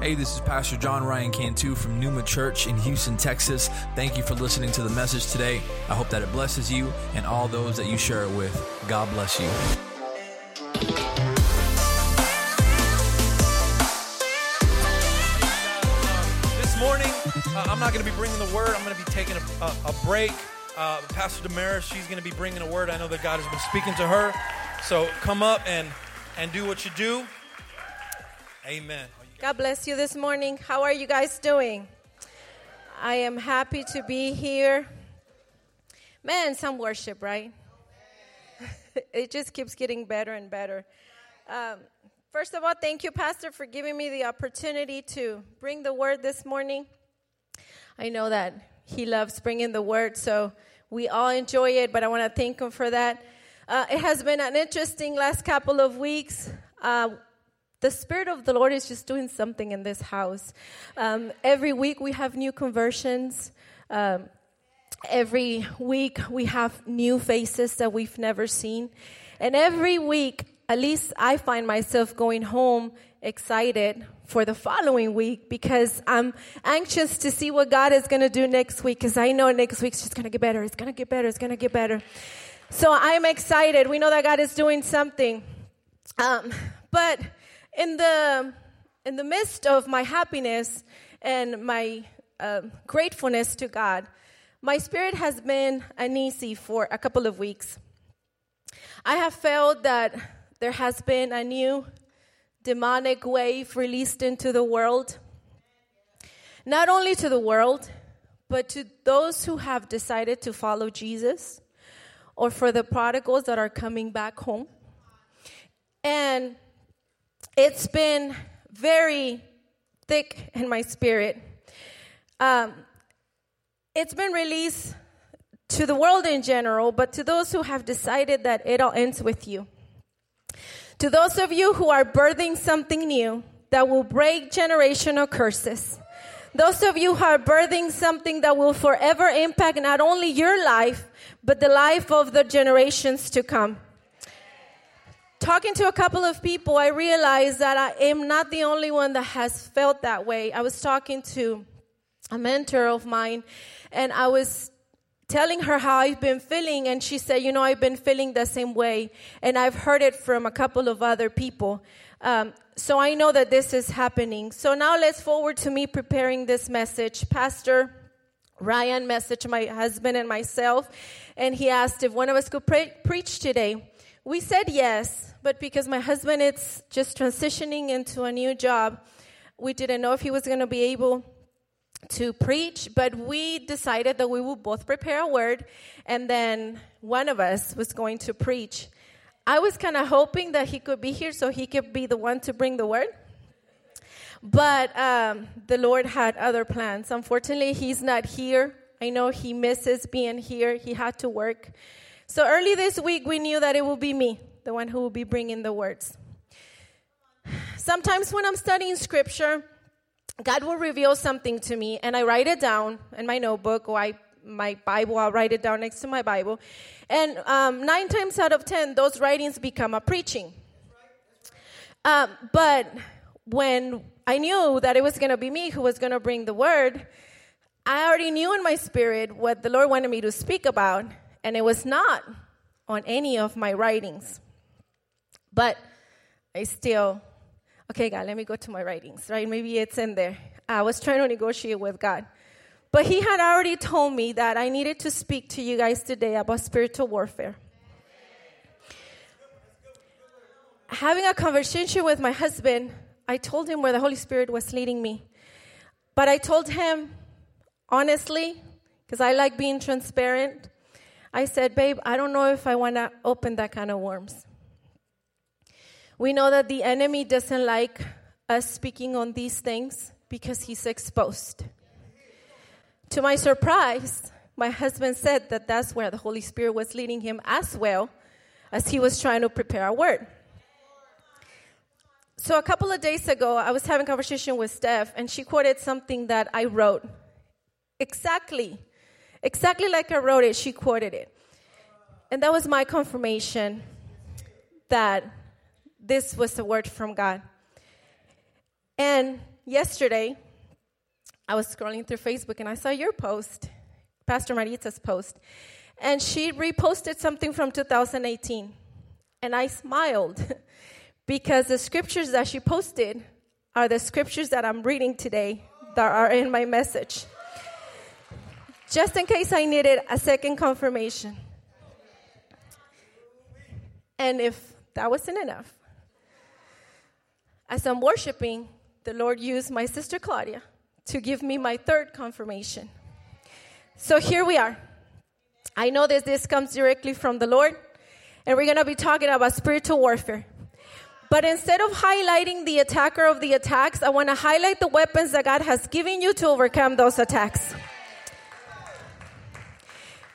Hey, this is Pastor John Ryan Cantu from Numa Church in Houston, Texas. Thank you for listening to the message today. I hope that it blesses you and all those that you share it with. God bless you. This morning, uh, I'm not going to be bringing the word. I'm going to be taking a, a, a break. Uh, Pastor Damaris, she's going to be bringing a word. I know that God has been speaking to her. So come up and, and do what you do. Amen. God bless you this morning. How are you guys doing? I am happy to be here. Man, some worship, right? it just keeps getting better and better. Um, first of all, thank you, Pastor, for giving me the opportunity to bring the word this morning. I know that he loves bringing the word, so we all enjoy it, but I want to thank him for that. Uh, it has been an interesting last couple of weeks. Uh, the Spirit of the Lord is just doing something in this house. Um, every week we have new conversions. Um, every week we have new faces that we've never seen. And every week, at least I find myself going home excited for the following week because I'm anxious to see what God is going to do next week because I know next week's just going to get better. It's going to get better. It's going to get better. So I'm excited. We know that God is doing something. Um, but in the in the midst of my happiness and my uh, gratefulness to God, my spirit has been uneasy for a couple of weeks. I have felt that there has been a new demonic wave released into the world. Not only to the world, but to those who have decided to follow Jesus, or for the prodigals that are coming back home. And it's been very thick in my spirit. Um, it's been released to the world in general, but to those who have decided that it all ends with you. To those of you who are birthing something new that will break generational curses. Those of you who are birthing something that will forever impact not only your life, but the life of the generations to come talking to a couple of people, I realized that I am not the only one that has felt that way. I was talking to a mentor of mine, and I was telling her how I've been feeling, and she said, You know, I've been feeling the same way, and I've heard it from a couple of other people. Um, so I know that this is happening. So now let's forward to me preparing this message. Pastor Ryan messaged my husband and myself, and he asked if one of us could pre- preach today. We said yes, but because my husband is just transitioning into a new job, we didn't know if he was going to be able to preach, but we decided that we would both prepare a word and then one of us was going to preach. I was kind of hoping that he could be here so he could be the one to bring the word. But um, the Lord had other plans. Unfortunately, he's not here. I know he misses being here. He had to work. So early this week, we knew that it would be me, the one who will be bringing the words. Sometimes when I'm studying scripture, God will reveal something to me, and I write it down in my notebook or I my Bible. I'll write it down next to my Bible, and um, nine times out of ten, those writings become a preaching. Um, but when I knew that it was going to be me who was going to bring the word, I already knew in my spirit what the Lord wanted me to speak about, and it was not on any of my writings. But I still, okay, God, let me go to my writings, right? Maybe it's in there. I was trying to negotiate with God. But He had already told me that I needed to speak to you guys today about spiritual warfare. Having a conversation with my husband, I told him where the Holy Spirit was leading me. But I told him, honestly, because I like being transparent, I said, Babe, I don't know if I want to open that kind of worms. We know that the enemy doesn't like us speaking on these things because he's exposed. To my surprise, my husband said that that's where the Holy Spirit was leading him as well as he was trying to prepare a word. So a couple of days ago, I was having conversation with Steph, and she quoted something that I wrote. Exactly Exactly like I wrote it, she quoted it. And that was my confirmation that this was a word from God. And yesterday, I was scrolling through Facebook and I saw your post, Pastor Marita's post, and she reposted something from 2018. And I smiled because the scriptures that she posted are the scriptures that I'm reading today that are in my message. Just in case I needed a second confirmation. And if that wasn't enough, as I'm worshiping, the Lord used my sister Claudia to give me my third confirmation. So here we are. I know that this comes directly from the Lord, and we're going to be talking about spiritual warfare. But instead of highlighting the attacker of the attacks, I want to highlight the weapons that God has given you to overcome those attacks.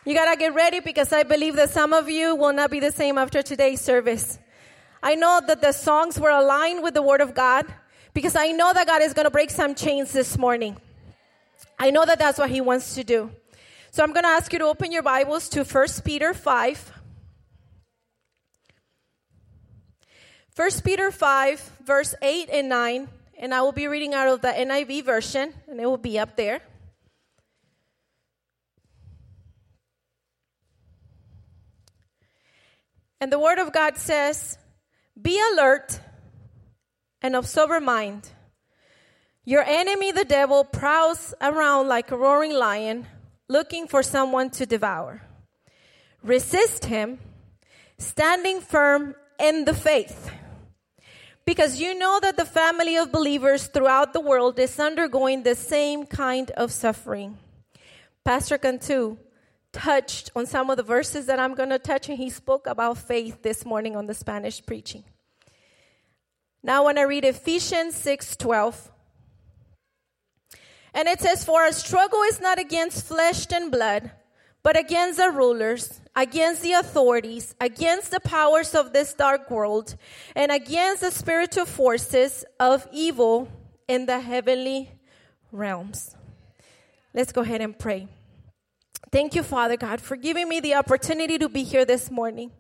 You got to get ready because I believe that some of you will not be the same after today's service. I know that the songs were aligned with the Word of God because I know that God is to break some chains this morning. I know that that's what He wants to do. So I'm to ask you to open your Bibles to 1 Peter 5. 1 Peter 5, verse 8 and 9, and I will be reading out of the NIV version, and it will be up there. And the Word of God says, Be alert and of sober mind. Your enemy, the devil, prowls around like a roaring lion, looking for someone to devour. Resist him, standing firm in the faith. Because you know that the family of believers throughout the world is undergoing the same kind of suffering. Pastor Cantu touched on some of the verses that I'm going to touch, and he spoke about faith this morning on the Spanish preaching. Now, when I read Ephesians 6 12, and it says, For our struggle is not against flesh and blood, but against the rulers, against the authorities, against the powers of this dark world, and against the spiritual forces of evil in the heavenly realms. Let's go ahead and pray. Thank you, Father God, for giving me the opportunity to be here this morning.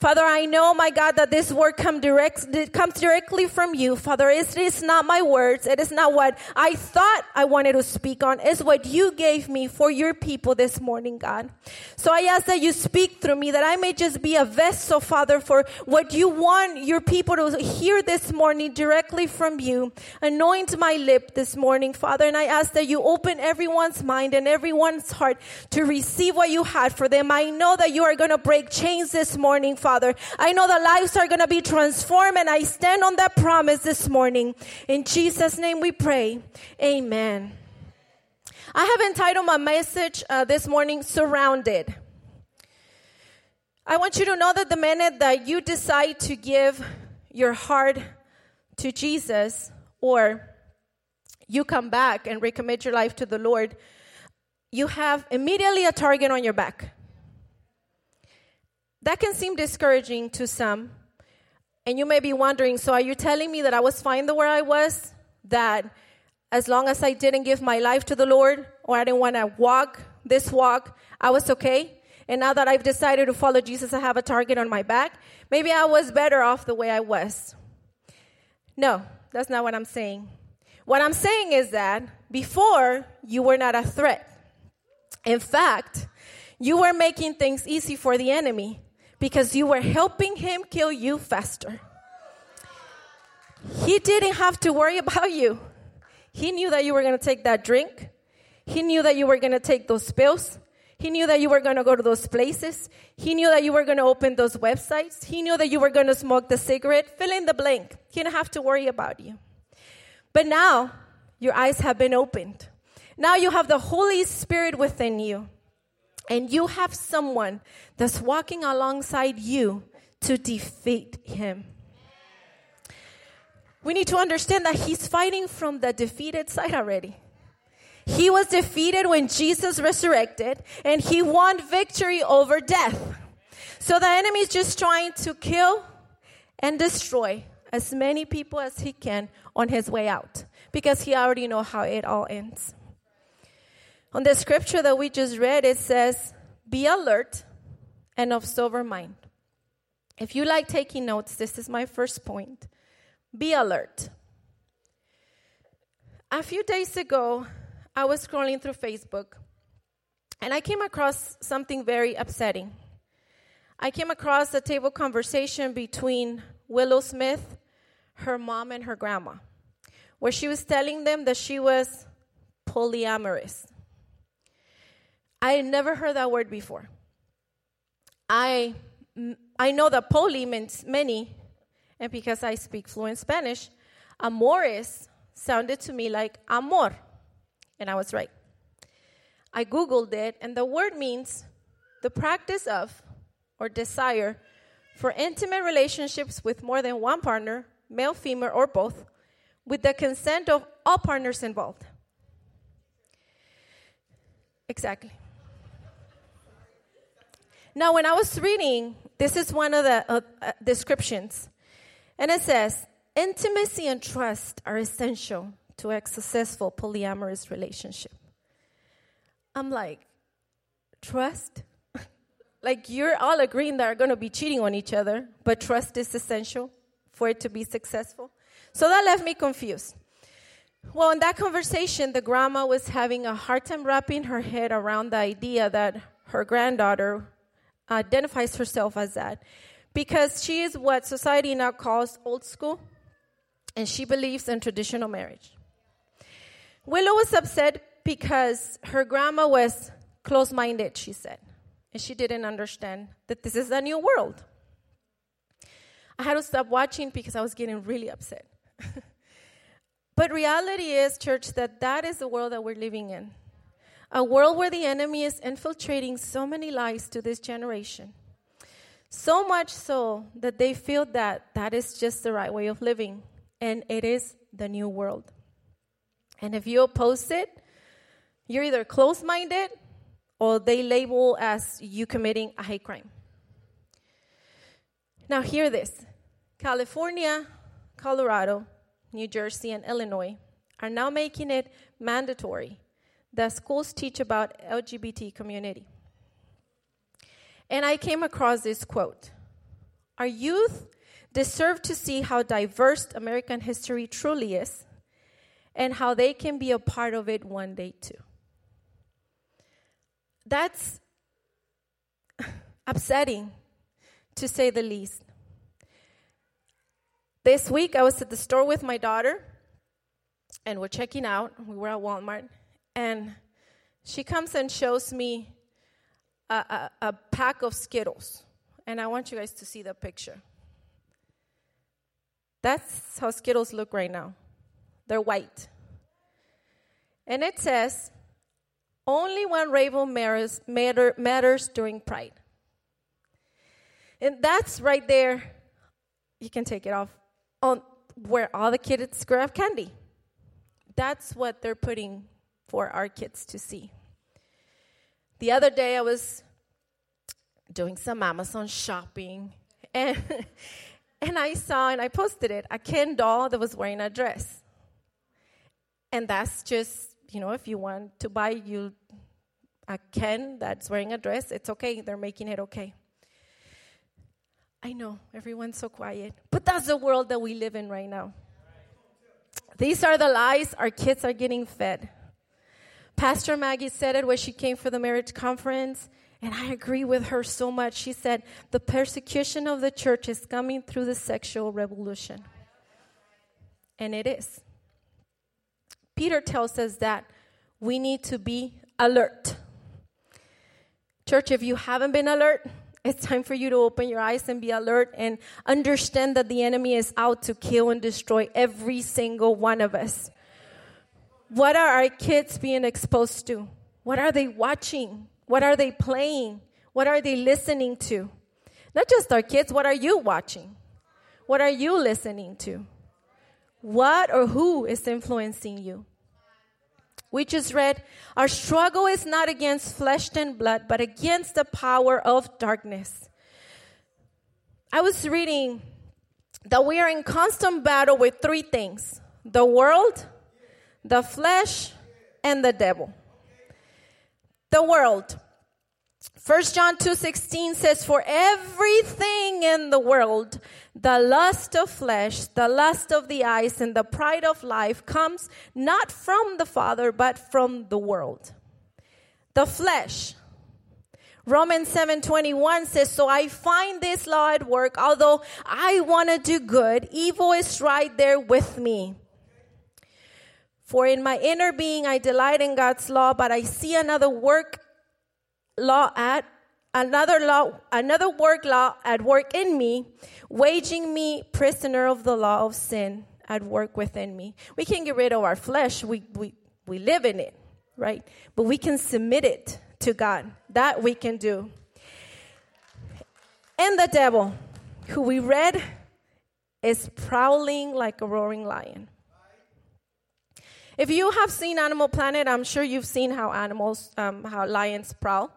Father, I know, my God, that this word come direct, comes directly from you. Father, it is not my words. It is not what I thought I wanted to speak on. It's what you gave me for your people this morning, God. So I ask that you speak through me, that I may just be a vessel, Father, for what you want your people to hear this morning directly from you. Anoint my lip this morning, Father, and I ask that you open everyone's mind and everyone's heart to receive what you had for them. I know that you are going to break chains this morning, Father. Father. I know that lives are going to be transformed, and I stand on that promise this morning. In Jesus' name we pray. Amen. I have entitled my message uh, this morning, Surrounded. I want you to know that the minute that you decide to give your heart to Jesus, or you come back and recommit your life to the Lord, you have immediately a target on your back. That can seem discouraging to some. And you may be wondering so, are you telling me that I was fine the where I was? That as long as I didn't give my life to the Lord or I didn't want to walk this walk, I was okay? And now that I've decided to follow Jesus, I have a target on my back. Maybe I was better off the way I was. No, that's not what I'm saying. What I'm saying is that before you were not a threat. In fact, you were making things easy for the enemy because you were helping him kill you faster. He didn't have to worry about you. He knew that you were going to take that drink. He knew that you were going to take those pills. He knew that you were going to go to those places. He knew that you were going to open those websites. He knew that you were going to smoke the cigarette. Fill in the blank. He didn't have to worry about you. But now your eyes have been opened. Now you have the Holy Spirit within you and you have someone that's walking alongside you to defeat him. We need to understand that he's fighting from the defeated side already. He was defeated when Jesus resurrected, and he won victory over death. So the enemy is just trying to kill and destroy as many people as he can on his way out because he already know how it all ends. On the scripture that we just read, it says, Be alert and of sober mind. If you like taking notes, this is my first point. Be alert. A few days ago, I was scrolling through Facebook and I came across something very upsetting. I came across a table conversation between Willow Smith, her mom, and her grandma, where she was telling them that she was polyamorous. I had never heard that word before. I, I know that poli means many, and because I speak fluent Spanish, amores sounded to me like amor, and I was right. I Googled it, and the word means the practice of or desire for intimate relationships with more than one partner, male, female, or both, with the consent of all partners involved. Exactly. Now, when I was reading, this is one of the uh, uh, descriptions, and it says intimacy and trust are essential to a successful polyamorous relationship. I'm like, trust? like you're all agreeing that are going to be cheating on each other, but trust is essential for it to be successful. So that left me confused. Well, in that conversation, the grandma was having a hard time wrapping her head around the idea that her granddaughter identifies herself as that because she is what society now calls old school and she believes in traditional marriage. Willow was upset because her grandma was close minded, she said, and she didn't understand that this is a new world. I had to stop watching because I was getting really upset. but reality is, church, that that is the world that we're living in. A world where the enemy is infiltrating so many lies to this generation. So much so that they feel that that is just the right way of living, and it is the new world. And if you oppose it, you're either close minded or they label as you committing a hate crime. Now, hear this California, Colorado, New Jersey, and Illinois are now making it mandatory that schools teach about LGBT community. And I came across this quote Our youth deserve to see how diverse American history truly is and how they can be a part of it one day too that's upsetting, to say the least. This week, I was at the store with my daughter, and we're checking out. We were at Walmart, and she comes and shows me a, a, a pack of Skittles. And I want you guys to see the picture. That's how Skittles look right now. They're white. And it says, only one rainbow matters, matter, matters during Pride. And that's right there. You can take it off on where all the kids grab candy. That's what they're putting for our kids to see. The other day, I was doing some Amazon shopping, and and I saw and I posted it a Ken doll that was wearing a dress, and that's just you know, if you want to buy you a Ken that's wearing a dress, it's okay. They're making it okay. I know everyone's so quiet, but that's the world that we live in right now. These are the lies our kids are getting fed. Pastor Maggie said it when she came for the marriage conference, and I agree with her so much. She said, The persecution of the church is coming through the sexual revolution. And it is. Peter tells us that we need to be alert. Church, if you haven't been alert, it's time for you to open your eyes and be alert and understand that the enemy is out to kill and destroy every single one of us. What are our kids being exposed to? What are they watching? What are they playing? What are they listening to? Not just our kids, what are you watching? What are you listening to? What or who is influencing you? We just read, Our struggle is not against flesh and blood, but against the power of darkness. I was reading that we are in constant battle with three things the world, the flesh, and the devil. The world. 1 John 2:16 says for everything in the world the lust of flesh the lust of the eyes and the pride of life comes not from the father but from the world the flesh Romans 7:21 says so I find this law at work although I want to do good evil is right there with me for in my inner being I delight in God's law but I see another work law at another law another work law at work in me waging me prisoner of the law of sin at work within me. We can get rid of our flesh. We we we live in it right? But we can submit it to god. That we can do. And the devil who we read is prowling like a roaring lion if you have seen Animal Planet, I'm sure you've seen how animals, um, how lions prowl.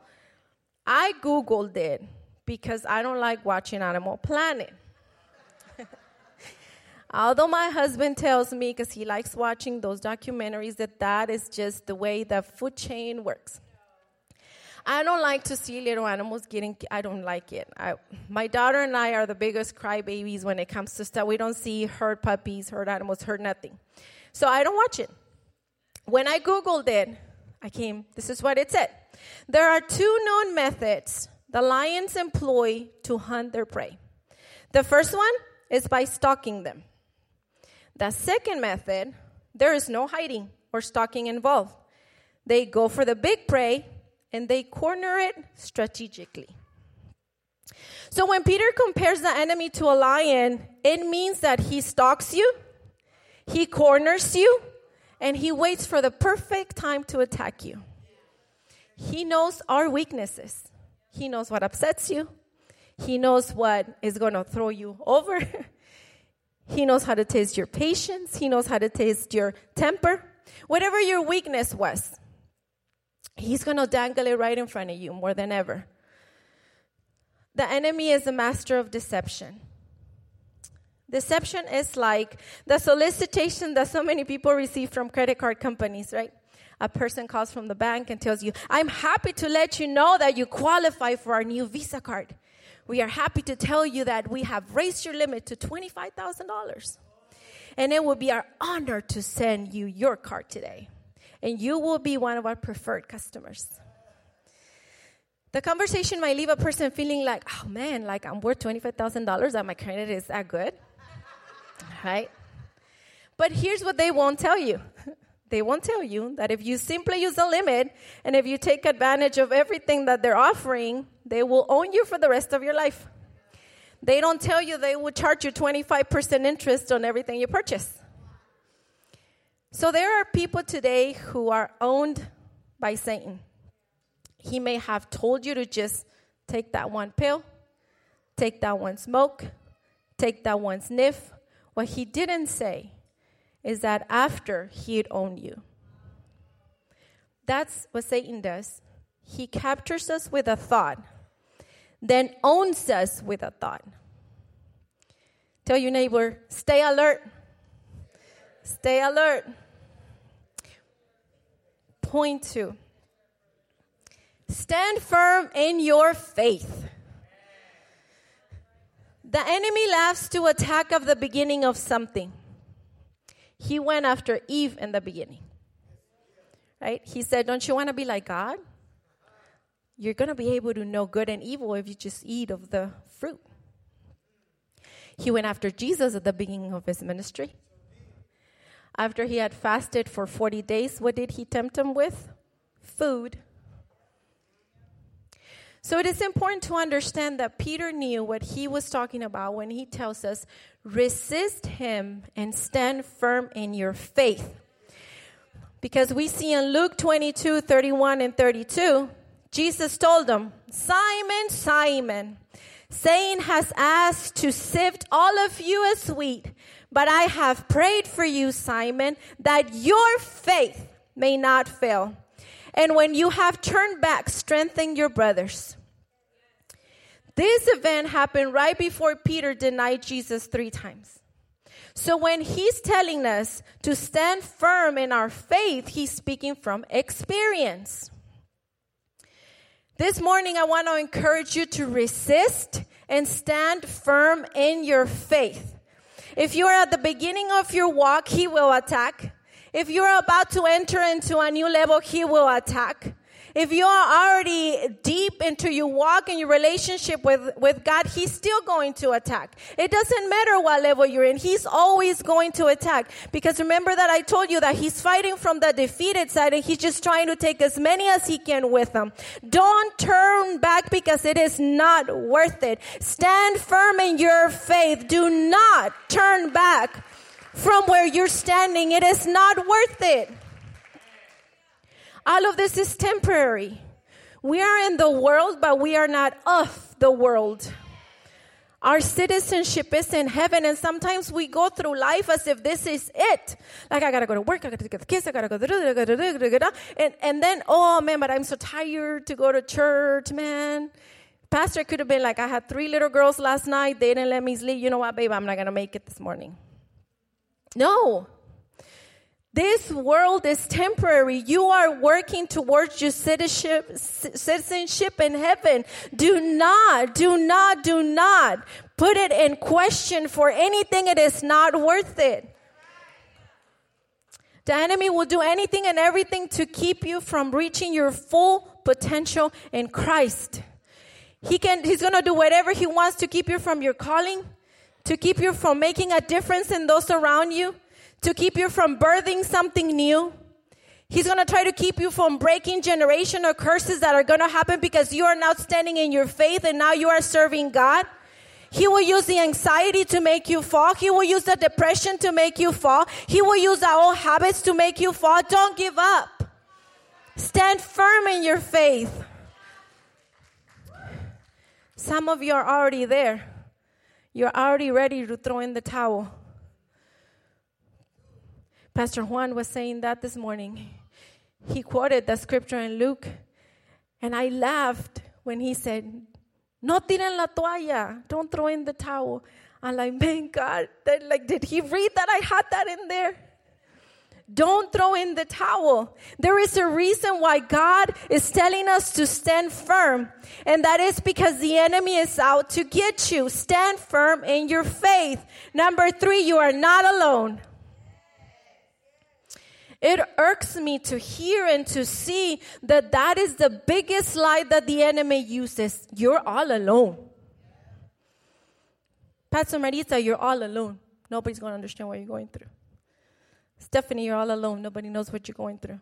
I Googled it because I don't like watching Animal Planet. Although my husband tells me, because he likes watching those documentaries, that that is just the way the food chain works. I don't like to see little animals getting. I don't like it. I, my daughter and I are the biggest crybabies when it comes to stuff. We don't see hurt puppies, hurt animals, hurt nothing. So I don't watch it. When I googled it, I came. This is what it said. There are two known methods the lions employ to hunt their prey. The first one is by stalking them. The second method, there is no hiding or stalking involved. They go for the big prey and they corner it strategically. So when Peter compares the enemy to a lion, it means that he stalks you, he corners you, and he waits for the perfect time to attack you. He knows our weaknesses. He knows what upsets you. He knows what is going to throw you over. he knows how to taste your patience. He knows how to taste your temper. Whatever your weakness was, he's going to dangle it right in front of you more than ever. The enemy is a master of deception. Deception is like the solicitation that so many people receive from credit card companies, right? A person calls from the bank and tells you, I'm happy to let you know that you qualify for our new Visa card. We are happy to tell you that we have raised your limit to $25,000. And it will be our honor to send you your card today. And you will be one of our preferred customers. The conversation might leave a person feeling like, oh man, like I'm worth $25,000 and my credit is that good right? But here's what they won't tell you. They won't tell you that if you simply use a limit and if you take advantage of everything that they're offering, they will own you for the rest of your life. They don't tell you they will charge you 25% interest on everything you purchase. So there are people today who are owned by Satan. He may have told you to just take that one pill, take that one smoke, take that one sniff, what he didn't say is that after he'd owned you. That's what Satan does. He captures us with a thought, then owns us with a thought. Tell your neighbor, stay alert. Stay alert. Point two stand firm in your faith. The enemy laughs to attack of the beginning of something. He went after Eve in the beginning. Right? He said, Don't you want to be like God? You're going to be able to know good and evil if you just eat of the fruit. He went after Jesus at the beginning of his ministry. After he had fasted for 40 days, what did he tempt him with? Food. So it is important to understand that Peter knew what he was talking about when he tells us, resist him and stand firm in your faith. Because we see in Luke 22 31 and 32, Jesus told them, Simon, Simon, Satan has asked to sift all of you as wheat, but I have prayed for you, Simon, that your faith may not fail. And when you have turned back, strengthen your brothers. This event happened right before Peter denied Jesus three times. So when he's telling us to stand firm in our faith, he's speaking from experience. This morning, I want to encourage you to resist and stand firm in your faith. If you are at the beginning of your walk, He will attack. If you're about to enter into a new level, He will attack. If you are already deep into your walk and your relationship with, with God, He's still going to attack. It doesn't matter what level you're in. He's always going to attack. Because remember that I told you that He's fighting from the defeated side and He's just trying to take as many as He can with Him. Don't turn back because it is not worth it. Stand firm in your faith. Do not turn back from where you're standing. It is not worth it. All of this is temporary. We are in the world, but we are not of the world. Our citizenship is in heaven, and sometimes we go through life as if this is it. Like, I gotta go to work, I gotta get the kids, I gotta go, and, and then, oh man, but I'm so tired to go to church, man. Pastor could have been like, I had three little girls last night, they didn't let me sleep. You know what, babe, I'm not gonna make it this morning. No, this world is temporary. You are working towards your citizenship, citizenship in heaven. Do not, do not, do not put it in question for anything. It is not worth it. The enemy will do anything and everything to keep you from reaching your full potential in Christ. He can, he's going to do whatever he wants to keep you from your calling, to keep you from making a difference in those around you to keep you from birthing something new. He's going to try to keep you from breaking generational curses that are going to happen because you are now standing in your faith and now you are serving God. He will use the anxiety to make you fall. He will use the depression to make you fall. He will use our old habits to make you fall. Don't give up. Stand firm in your faith. Some of you are already there. You're already ready to throw in the towel. Pastor Juan was saying that this morning. He quoted the scripture in Luke, and I laughed when he said, No tiren la toalla, don't throw in the towel. I'm like, man, God, that, like, did he read that I had that in there? Don't throw in the towel. There is a reason why God is telling us to stand firm, and that is because the enemy is out to get you. Stand firm in your faith. Number three, you are not alone. It irks me to hear and to see that that is the biggest lie that the enemy uses. You're all alone. Pastor Marita, you're all alone. Nobody's going to understand what you're going through. Stephanie, you're all alone. Nobody knows what you're going through.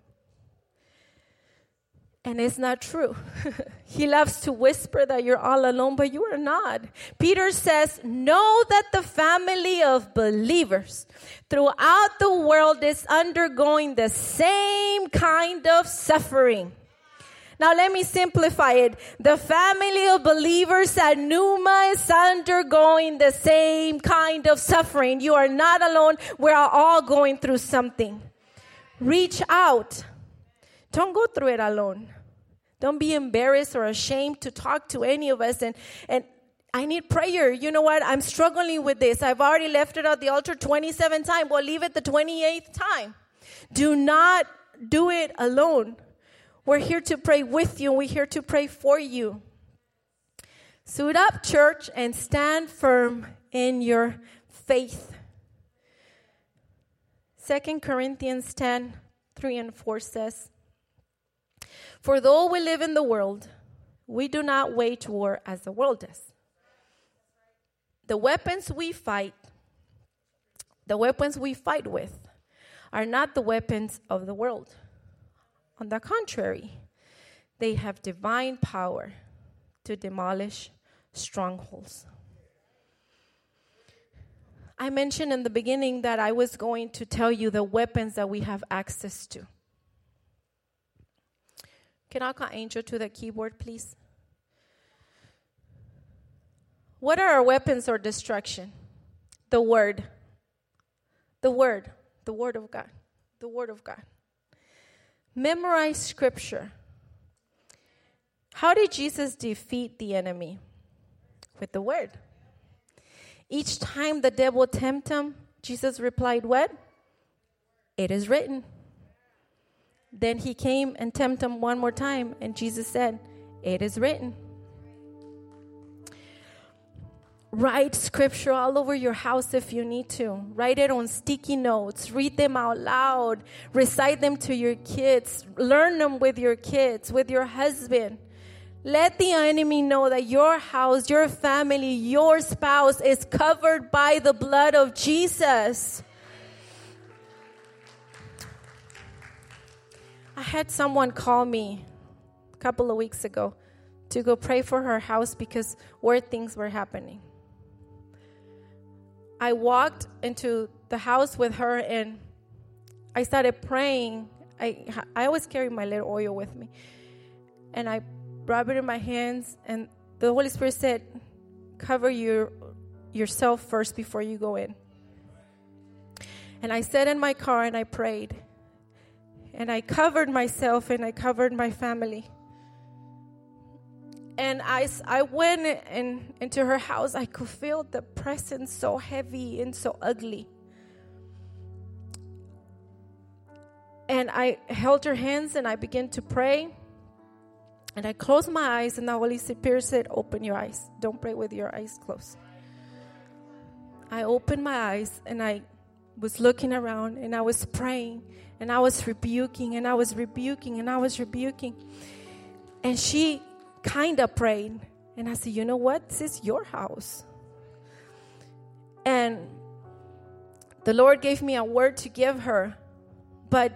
And it's not true. he loves to whisper that you're all alone, but you are not. Peter says, Know that the family of believers throughout the world is undergoing the same kind of suffering. Now, let me simplify it. The family of believers at Numa is undergoing the same kind of suffering. You are not alone. We are all going through something. Reach out don't go through it alone. Don't be embarrassed or ashamed to talk to any of us. And, and I need prayer. You know what? I'm struggling with this. I've already left it at the altar 27 times. Well, leave it the 28th time. Do not do it alone. We're here to pray with you. We're here to pray for you. Suit up, church, and stand firm in your faith. Second Corinthians 10 3 and 4 says, for though we live in the world, we do not wage war as the world does. The weapons we fight, the weapons we fight with, are not the weapons of the world. On the contrary, they have divine power to demolish strongholds. I mentioned in the beginning that I was going to tell you the weapons that we have access to. Can I call Angel to the keyboard, please? What are our weapons or destruction? The Word. The Word. The Word of God. The Word of God. Memorize Scripture. How did Jesus defeat the enemy? With the Word. Each time the devil tempted him, Jesus replied, What? It is written. Then he came and tempted him one more time, and Jesus said, It is written. Write scripture all over your house if you need to. Write it on sticky notes. Read them out loud. Recite them to your kids. Learn them with your kids, with your husband. Let the enemy know that your house, your family, your spouse is covered by the blood of Jesus. I had someone call me a couple of weeks ago to go pray for her house because where things were happening. I walked into the house with her and I started praying. I, I always carry my little oil with me. And I rubbed it in my hands, and the Holy Spirit said, Cover your, yourself first before you go in. And I sat in my car and I prayed. And I covered myself and I covered my family and I, I went in, into her house. I could feel the presence so heavy and so ugly. And I held her hands and I began to pray. And I closed my eyes, and the Holy Spirit said, Open your eyes. Don't pray with your eyes closed. I opened my eyes and I was looking around and I was praying and I was rebuking and I was rebuking and I was rebuking. And she kind of prayed. And I said, You know what? This is your house. And the Lord gave me a word to give her, but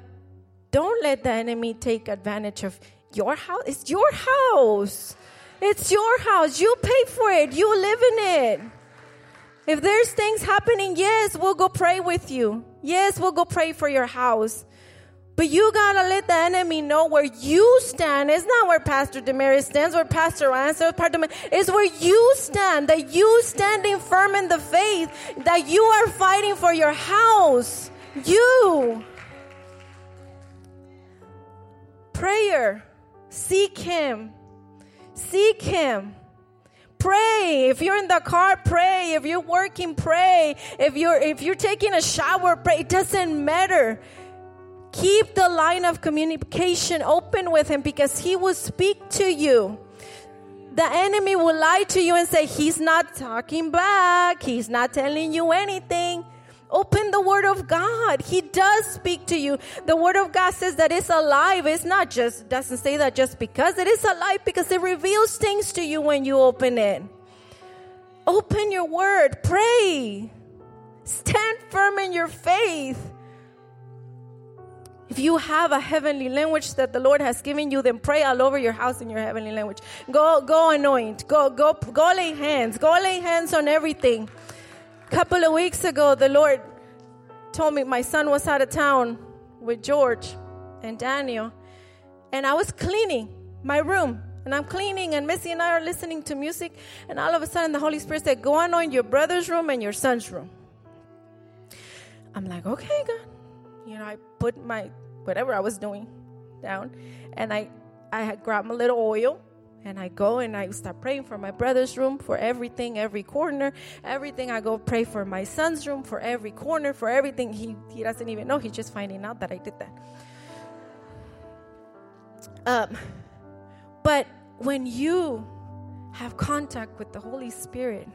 don't let the enemy take advantage of your house. It's your house. It's your house. You pay for it. You live in it. If there's things happening, yes, we'll go pray with you. Yes, we'll go pray for your house. But you gotta let the enemy know where you stand. It's not where Pastor Damaris stands, where Pastor Ryan stands, it's where you stand, that you standing firm in the faith, that you are fighting for your house. You. Prayer. Seek Him. Seek Him. Pray. If you're in the car, pray. If you're working, pray. If you're if you're taking a shower, pray. It doesn't matter. Keep the line of communication open with him because he will speak to you. The enemy will lie to you and say, He's not talking back. He's not telling you anything. Open the word of God. He does speak to you. The word of God says that it's alive. It's not just, doesn't say that just because it is alive because it reveals things to you when you open it. Open your word. Pray. Stand firm in your faith. If you have a heavenly language that the Lord has given you, then pray all over your house in your heavenly language. Go, go anoint. Go, go, go lay hands. Go lay hands on everything. A couple of weeks ago, the Lord told me my son was out of town with George and Daniel, and I was cleaning my room. And I'm cleaning, and Missy and I are listening to music, and all of a sudden the Holy Spirit said, Go anoint your brother's room and your son's room. I'm like, Okay, God you know, I put my whatever I was doing down, and I I grabbed my little oil, and I go and I start praying for my brother's room, for everything, every corner, everything. I go pray for my son's room, for every corner, for everything. He he doesn't even know. He's just finding out that I did that. Um, but when you have contact with the Holy Spirit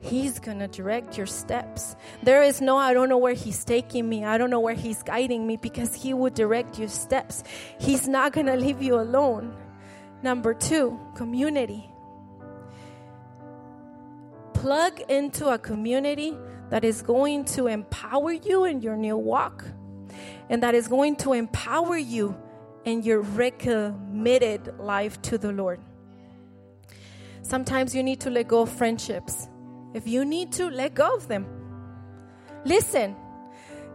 He's going to direct your steps. There is no, I don't know where He's taking me. I don't know where He's guiding me because He will direct your steps. He's not going to leave you alone. Number two, community. Plug into a community that is going to empower you in your new walk and that is going to empower you in your recommitted life to the Lord. Sometimes you need to let go of friendships. If you need to, let go of them. Listen,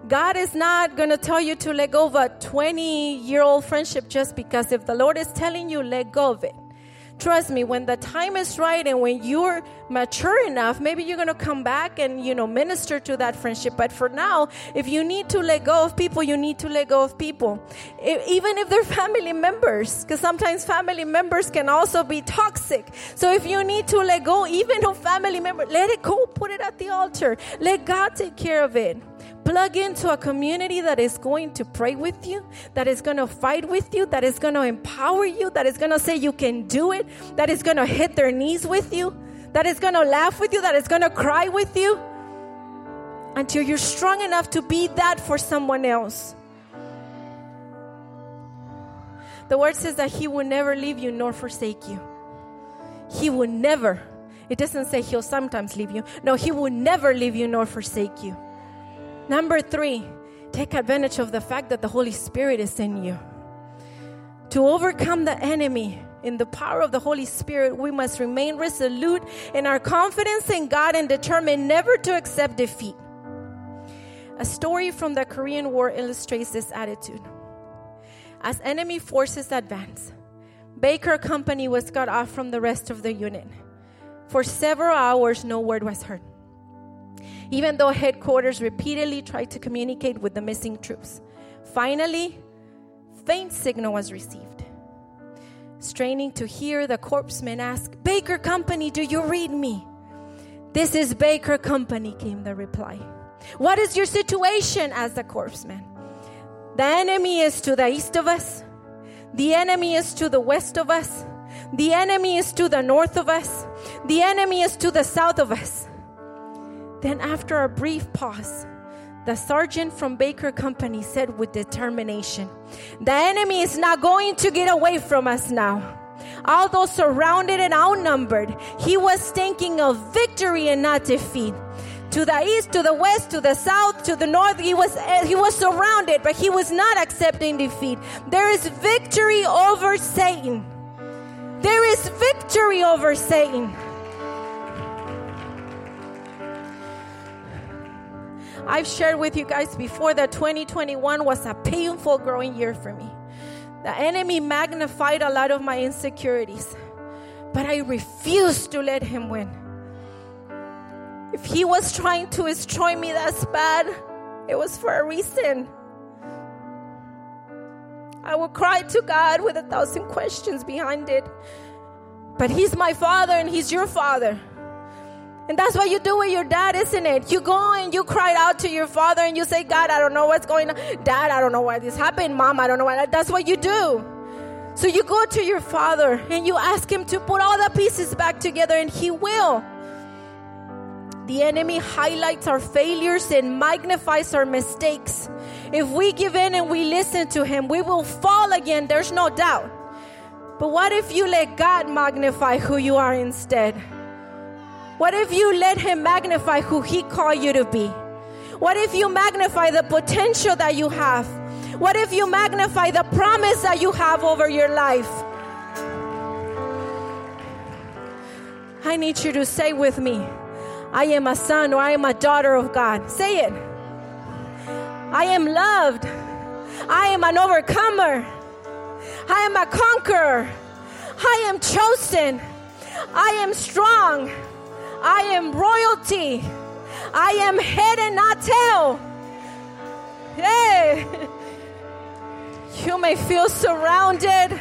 God is not going to tell you to let go of a 20 year old friendship just because if the Lord is telling you, let go of it. Trust me, when the time is right and when you're mature enough, maybe you're going to come back and, you know, minister to that friendship. But for now, if you need to let go of people, you need to let go of people. Even if they're family members, because sometimes family members can also be toxic. So if you need to let go, even of family members, let it go, put it at the altar. Let God take care of it plug into a community that is going to pray with you, that is going to fight with you, that is going to empower you, that is going to say you can do it, that is going to hit their knees with you, that is going to laugh with you, that is going to cry with you until you're strong enough to be that for someone else. The word says that He will never leave you nor forsake you. He will never. It doesn't say He'll sometimes leave you. No, He will never leave you nor forsake you. Number three, take advantage of the fact that the Holy Spirit is in you. To overcome the enemy in the power of the Holy Spirit, we must remain resolute in our confidence in God and determined never to accept defeat. A story from the Korean War illustrates this attitude. As enemy forces advance, Baker Company was cut off from the rest of the unit. For several hours, no word was heard. Even though headquarters repeatedly tried to communicate with the missing troops. Finally, faint signal was received. Straining to hear, the corpsman asked, Baker Company, do you read me? This is Baker Company, came the reply. What is your situation? asked the corpsman. The enemy is to the east of us. The enemy is to the west of us. The enemy is to the north of us. The enemy is to the south of us. Then, after a brief pause, the sergeant from Baker Company said with determination, The enemy is not going to get away from us now. Although surrounded and outnumbered, he was thinking of victory and not defeat to the east, to the west, to the south, to the north. He was eh, he was surrounded, but he was not accepting defeat. There is victory over Satan. There is victory over Satan. I've shared with you guys before that 2021 was a painful growing year for me. The enemy magnified a lot of my insecurities, but I refused to let him win. If he was trying to destroy me that's bad, it was for a reason. I will cry to God with a thousand questions behind it. But he's my father and he's your father. And that's what you do with your dad, isn't it? You go and you cry out to your father and you say, God, I don't know what's going on. Dad, I don't know why this happened. Mom, I don't know why. That's what you do. So you go to your father and you ask him to put all the pieces back together and he will. The enemy highlights our failures and magnifies our mistakes. If we give in and we listen to him, we will fall again, there's no doubt. But what if you let God magnify who you are instead? What if you let him magnify who he called you to be? What if you magnify the potential that you have? What if you magnify the promise that you have over your life? I need you to say with me, I am a son or I am a daughter of God. Say it. I am loved. I am an overcomer. I am a conqueror. I am chosen. I am strong. I am royalty. I am head and not tail. Hey, you may feel surrounded.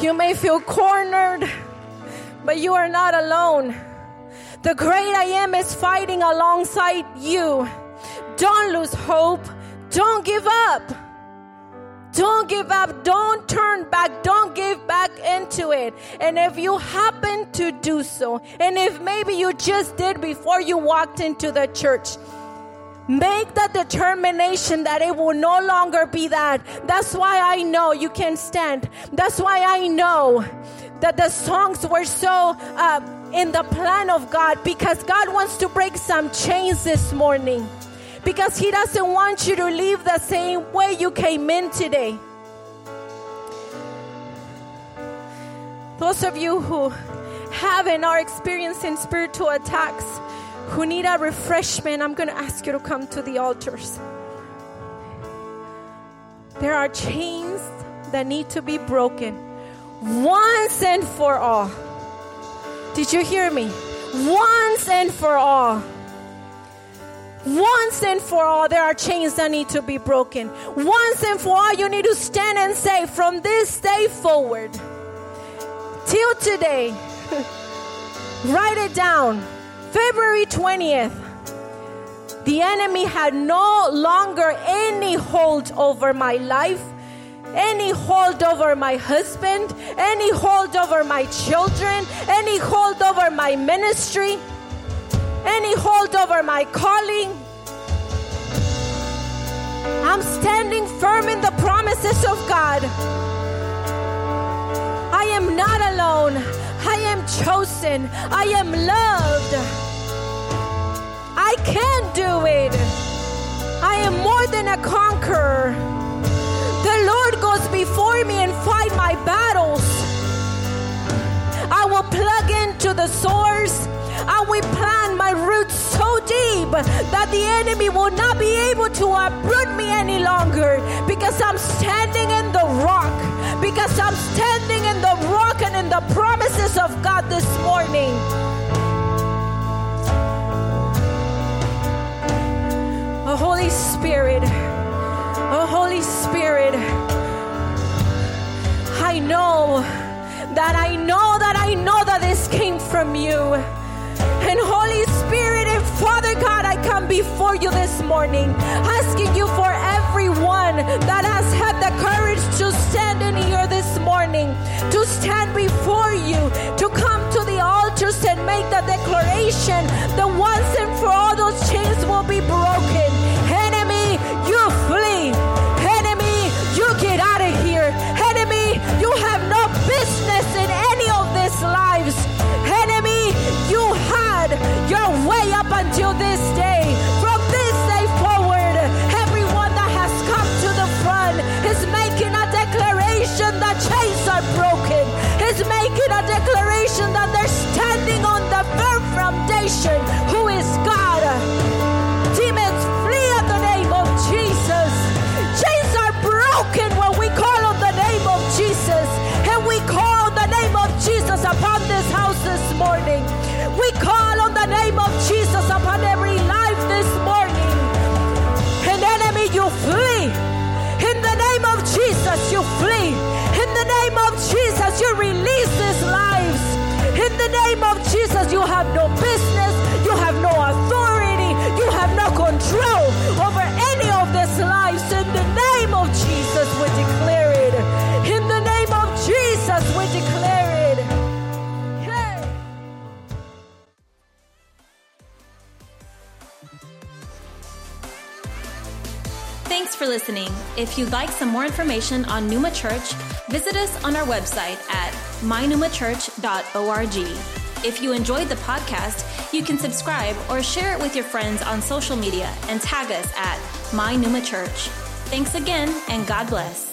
You may feel cornered. But you are not alone. The great I am is fighting alongside you. Don't lose hope. Don't give up. Don't give up. Don't turn back. Don't give back into it. And if you happen to do so, and if maybe you just did before you walked into the church, Make the determination that it will no longer be that. That's why I know you can stand. That's why I know that the songs were so uh, in the plan of God because God wants to break some chains this morning. Because He doesn't want you to leave the same way you came in today. Those of you who have and are experiencing spiritual attacks, who need a refreshment, I'm going to ask you to come to the altars. There are chains that need to be broken once and for all. Did you hear me? Once and for all. Once and for all, there are chains that need to be broken. Once and for all, you need to stand and say, from this day forward, till today, write it down. February 20th, the enemy had no longer any hold over my life, any hold over my husband, any hold over my children, any hold over my ministry, any hold over my calling. I'm standing firm in the promises of God. I am not alone. I am chosen. I am loved. I can do it. I am more than a conqueror. The Lord goes before me and fight my battles. I will plug into the source. I will plant my roots so deep that the enemy will not be able to uproot me any longer because I'm standing in the rock. Because I'm standing in the rock and in the promises of God this morning. Oh, Holy Spirit. Oh, Holy Spirit. I know that I know that I know that this came from you. And Holy Spirit and Father God, I come before you this morning, asking you for everyone that has had the courage to stand in here this morning, to stand before you, to come to the altars and make the declaration that once and for all those chains will be broken. Until this day. From this day forward, everyone that has come to the front is making a declaration that chains are broken, is making a declaration that they're standing on the firm foundation for listening. If you'd like some more information on Numa Church, visit us on our website at mynumachurch.org. If you enjoyed the podcast, you can subscribe or share it with your friends on social media and tag us at mynumachurch. Thanks again, and God bless.